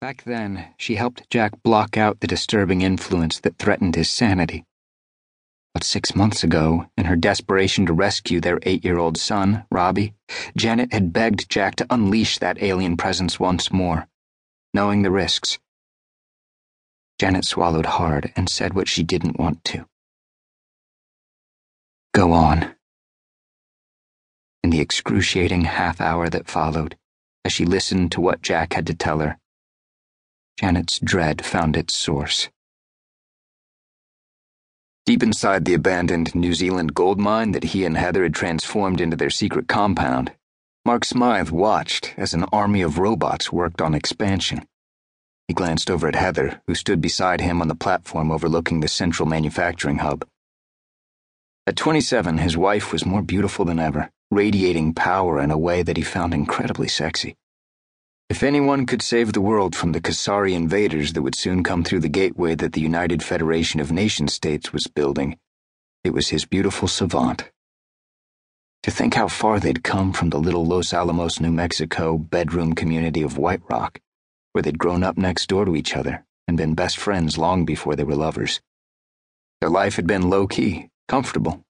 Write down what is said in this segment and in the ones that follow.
Back then, she helped Jack block out the disturbing influence that threatened his sanity. But six months ago, in her desperation to rescue their eight year old son, Robbie, Janet had begged Jack to unleash that alien presence once more, knowing the risks. Janet swallowed hard and said what she didn't want to. Go on. In the excruciating half hour that followed, as she listened to what Jack had to tell her, Janet's dread found its source. Deep inside the abandoned New Zealand gold mine that he and Heather had transformed into their secret compound, Mark Smythe watched as an army of robots worked on expansion. He glanced over at Heather, who stood beside him on the platform overlooking the central manufacturing hub. At 27, his wife was more beautiful than ever, radiating power in a way that he found incredibly sexy. If anyone could save the world from the Kasari invaders that would soon come through the gateway that the United Federation of Nation States was building, it was his beautiful savant. To think how far they'd come from the little Los Alamos, New Mexico bedroom community of White Rock, where they'd grown up next door to each other and been best friends long before they were lovers. Their life had been low key, comfortable,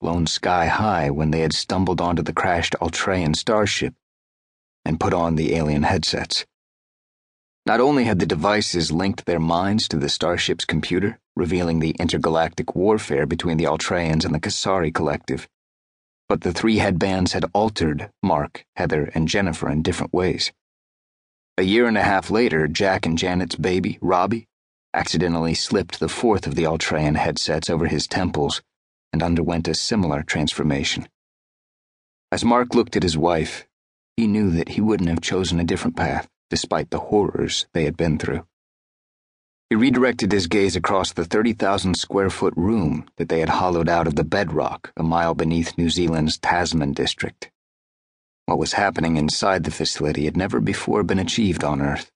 blown sky high when they had stumbled onto the crashed Altreian starship and put on the alien headsets. Not only had the devices linked their minds to the starship's computer, revealing the intergalactic warfare between the Altreians and the Kasari Collective, but the three headbands had altered Mark, Heather, and Jennifer in different ways. A year and a half later, Jack and Janet's baby, Robbie, accidentally slipped the fourth of the Altreian headsets over his temples and underwent a similar transformation. As Mark looked at his wife, he knew that he wouldn't have chosen a different path, despite the horrors they had been through. He redirected his gaze across the 30,000 square foot room that they had hollowed out of the bedrock a mile beneath New Zealand's Tasman district. What was happening inside the facility had never before been achieved on Earth.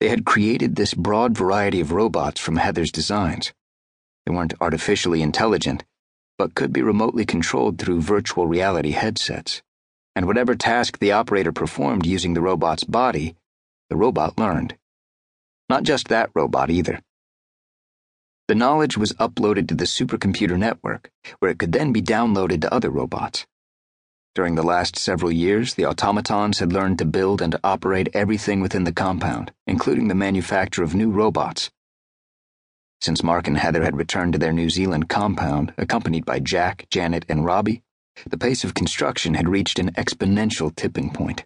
They had created this broad variety of robots from Heather's designs. They weren't artificially intelligent, but could be remotely controlled through virtual reality headsets and whatever task the operator performed using the robot's body, the robot learned. Not just that robot either. The knowledge was uploaded to the supercomputer network, where it could then be downloaded to other robots. During the last several years, the automatons had learned to build and operate everything within the compound, including the manufacture of new robots. Since Mark and Heather had returned to their New Zealand compound, accompanied by Jack, Janet, and Robbie, the pace of construction had reached an exponential tipping point.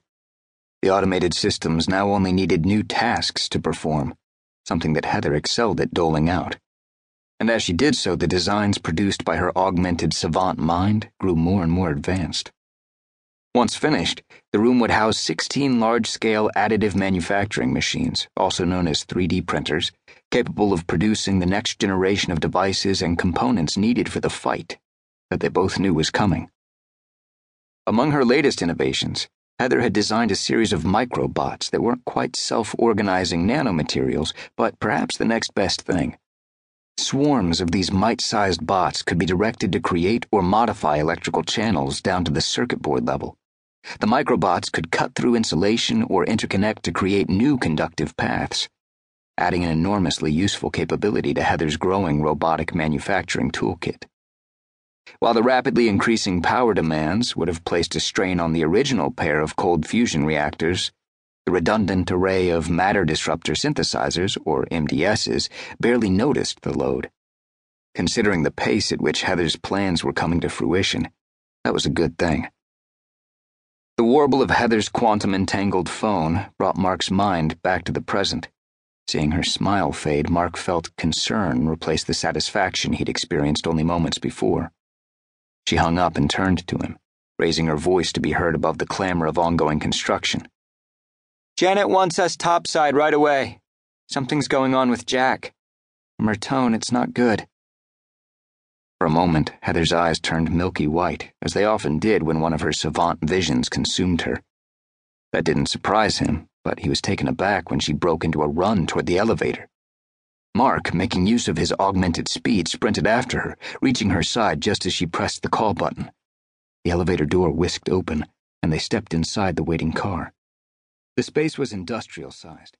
The automated systems now only needed new tasks to perform, something that Heather excelled at doling out. And as she did so, the designs produced by her augmented savant mind grew more and more advanced. Once finished, the room would house 16 large scale additive manufacturing machines, also known as 3D printers, capable of producing the next generation of devices and components needed for the fight that they both knew was coming. Among her latest innovations, Heather had designed a series of microbots that weren't quite self organizing nanomaterials, but perhaps the next best thing. Swarms of these mite sized bots could be directed to create or modify electrical channels down to the circuit board level. The microbots could cut through insulation or interconnect to create new conductive paths, adding an enormously useful capability to Heather's growing robotic manufacturing toolkit. While the rapidly increasing power demands would have placed a strain on the original pair of cold fusion reactors, the redundant array of matter disruptor synthesizers, or MDSs, barely noticed the load. Considering the pace at which Heather's plans were coming to fruition, that was a good thing. The warble of Heather's quantum entangled phone brought Mark's mind back to the present. Seeing her smile fade, Mark felt concern replace the satisfaction he'd experienced only moments before. She hung up and turned to him, raising her voice to be heard above the clamor of ongoing construction. Janet wants us topside right away. Something's going on with Jack. From her tone, it's not good. For a moment, Heather's eyes turned milky white, as they often did when one of her savant visions consumed her. That didn't surprise him, but he was taken aback when she broke into a run toward the elevator. Mark, making use of his augmented speed, sprinted after her, reaching her side just as she pressed the call button. The elevator door whisked open, and they stepped inside the waiting car. The space was industrial sized,